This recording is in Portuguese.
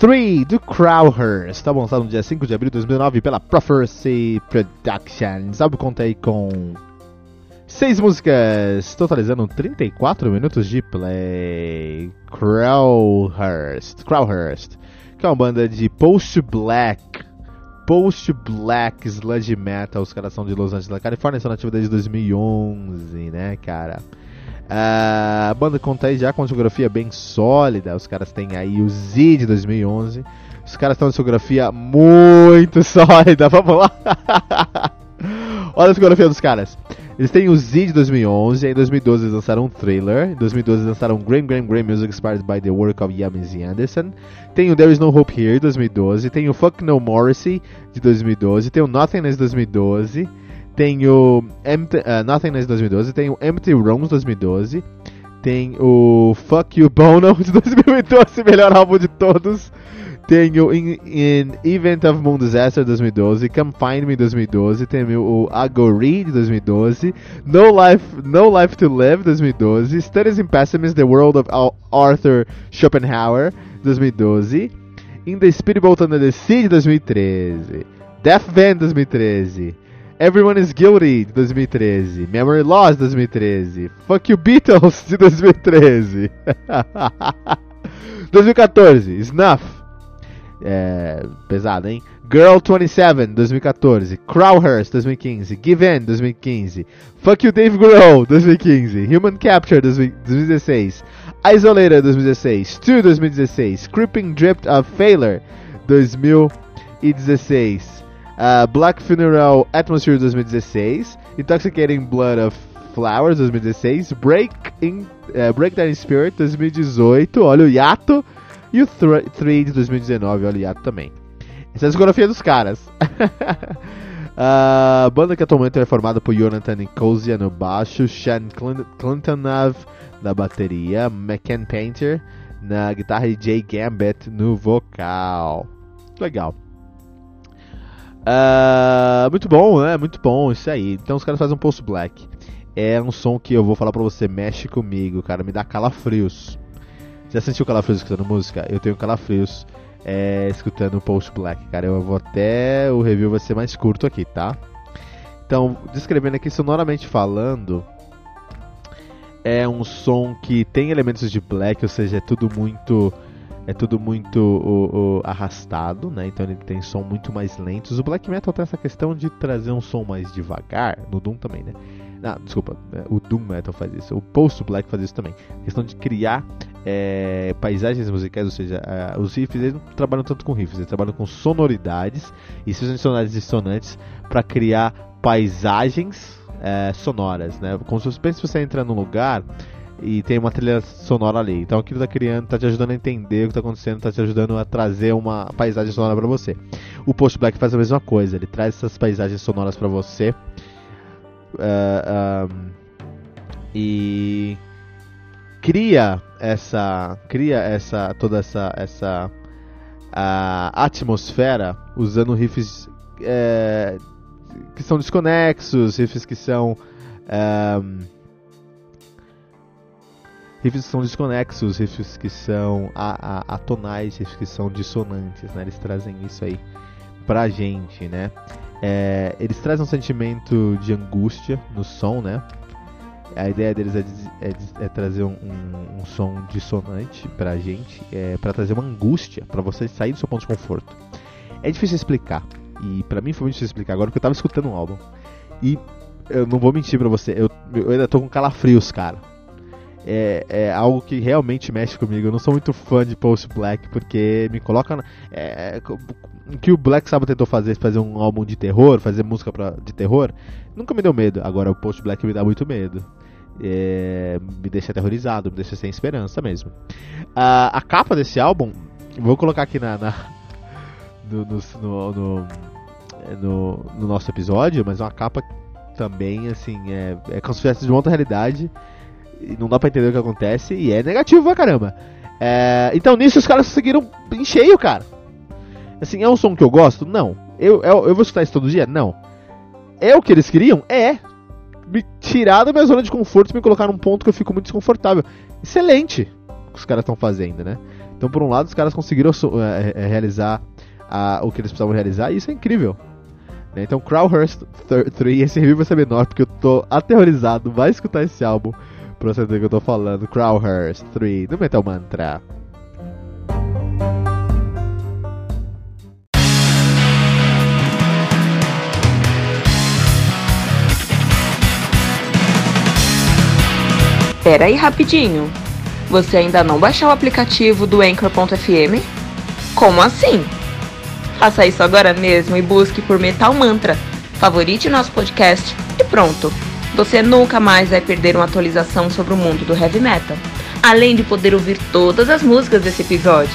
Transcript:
Three do Crowhurst, está lançado no dia 5 de abril de 2009 pela Prophecy Productions. Álbum conta aí com seis músicas, totalizando 34 minutos de play. Crowhurst, Crowhurst, que é uma banda de post-black, post-black sludge metal. Os caras são de Los Angeles, Califórnia, são nativos desde 2011, né, cara? A banda conta aí já com uma discografia bem sólida. Os caras têm aí o Z de 2011. Os caras têm uma discografia muito sólida. Vamos lá. Olha a discografia dos caras. Eles têm o Z de 2011, em 2012 eles lançaram um trailer, em 2012 eles lançaram Graham Graham Graham Music Inspired by the Work of Yamis Anderson, tem o There Is No Hope Here de 2012, tem o Fuck No Morrissey de 2012, tem o Nothingness de 2012, tem o Empty, uh, Nothingness 2012, tem o Empty Rooms 2012, tem o Fuck You Bono de 2012, melhor álbum de todos. Tem o In, In Event of Moon Disaster 2012, Come Find Me 2012, tem o Agori de 2012, No Life, no Life to Live 2012, Studies in Pessimism, The World of Arthur Schopenhauer 2012, In the Speedboat Under the Sea de 2013, Death Van 2013. Everyone is Guilty de 2013, Memory Loss de 2013, Fuck You Beatles de 2013, 2014, Snuff, é, pesado hein? Girl 27 2014, Crowhurst 2015, Give In 2015, Fuck You Dave Grohl 2015, Human Capture 2016, Isolated 2016, Stu 2016, Creeping Drift of Failure 2016. Uh, Black Funeral Atmosphere 2016, Intoxicating Blood of Flowers 2016, Break in, uh, Breakdown in Spirit 2018, olha o hiato, e o 3 de 2019, olha o hiato também. Essa é a discografia dos caras. a uh, banda que atualmente é formada por Jonathan Nicosia no baixo, Sean Clintonov na bateria, McCann Painter na guitarra e Jay Gambit no vocal. Legal. Uh, muito bom, né? Muito bom, isso aí. Então os caras fazem um post black. É um som que eu vou falar pra você, mexe comigo, cara, me dá calafrios. Já sentiu calafrios escutando música? Eu tenho calafrios é, escutando post black, cara. Eu vou até. O review vai ser mais curto aqui, tá? Então, descrevendo aqui sonoramente falando, é um som que tem elementos de black, ou seja, é tudo muito é tudo muito o, o, arrastado, né? Então ele tem som muito mais lentos. O black metal tem essa questão de trazer um som mais devagar, no Doom também, né? Ah, desculpa, é, o Doom Metal faz isso, o Post Black faz isso também. A questão de criar é, paisagens musicais, ou seja, os riffs eles não trabalham tanto com riffs, eles trabalham com sonoridades e sonoridades dissonantes para criar paisagens é, sonoras, né? Como se você entra num lugar e tem uma trilha sonora ali. Então aquilo tá criando, tá te ajudando a entender o que tá acontecendo, tá te ajudando a trazer uma paisagem sonora para você. O Post Black faz a mesma coisa, ele traz essas paisagens sonoras para você. Uh, um, e cria essa cria essa toda essa essa a atmosfera usando riffs é, que são desconexos, riffs que são. Riffs que são desconexos, riffs que são atonais, riffs que são dissonantes, né? Eles trazem isso aí pra gente, né? É, eles trazem um sentimento de angústia no som, né? A ideia deles é, é, é trazer um, um, um, som dissonante pra gente, é, para trazer uma angústia, para você sair do seu ponto de conforto. É difícil explicar, e para mim foi muito difícil explicar agora porque eu tava escutando um álbum. E eu não vou mentir pra você, eu, eu ainda tô com calafrios, cara. É, é, algo que realmente mexe comigo. Eu não sou muito fã de Post Black porque me coloca. Na, é, que o Black Sabbath tentou fazer, fazer um álbum de terror, fazer música pra, de terror, nunca me deu medo. Agora o Post Black me dá muito medo. É, me deixa aterrorizado, me deixa sem esperança mesmo. a capa desse álbum, vou colocar aqui na, na no, no, no, no, no nosso episódio, mas é uma capa também, assim, é, é como se fosse de uma outra realidade. Não dá pra entender o que acontece. E é negativo pra caramba. É, então nisso os caras conseguiram em cheio, cara. Assim, é um som que eu gosto? Não. Eu, eu, eu vou escutar isso todo dia? Não. É o que eles queriam? É. Me tirar da minha zona de conforto e me colocar num ponto que eu fico muito desconfortável. Excelente o que os caras estão fazendo, né? Então, por um lado, os caras conseguiram é, realizar a, o que eles precisavam realizar, e isso é incrível. Né? Então, Crowhurst 3, esse review vai ser menor, porque eu tô aterrorizado. Vai escutar esse álbum pra você entender o que eu tô falando. Crowhurst 3, do Metal Mantra. Pera aí rapidinho. Você ainda não baixou o aplicativo do Anchor.fm? Como assim? Faça isso agora mesmo e busque por Metal Mantra. Favorite nosso podcast e pronto. Você nunca mais vai perder uma atualização sobre o mundo do heavy metal, além de poder ouvir todas as músicas desse episódio.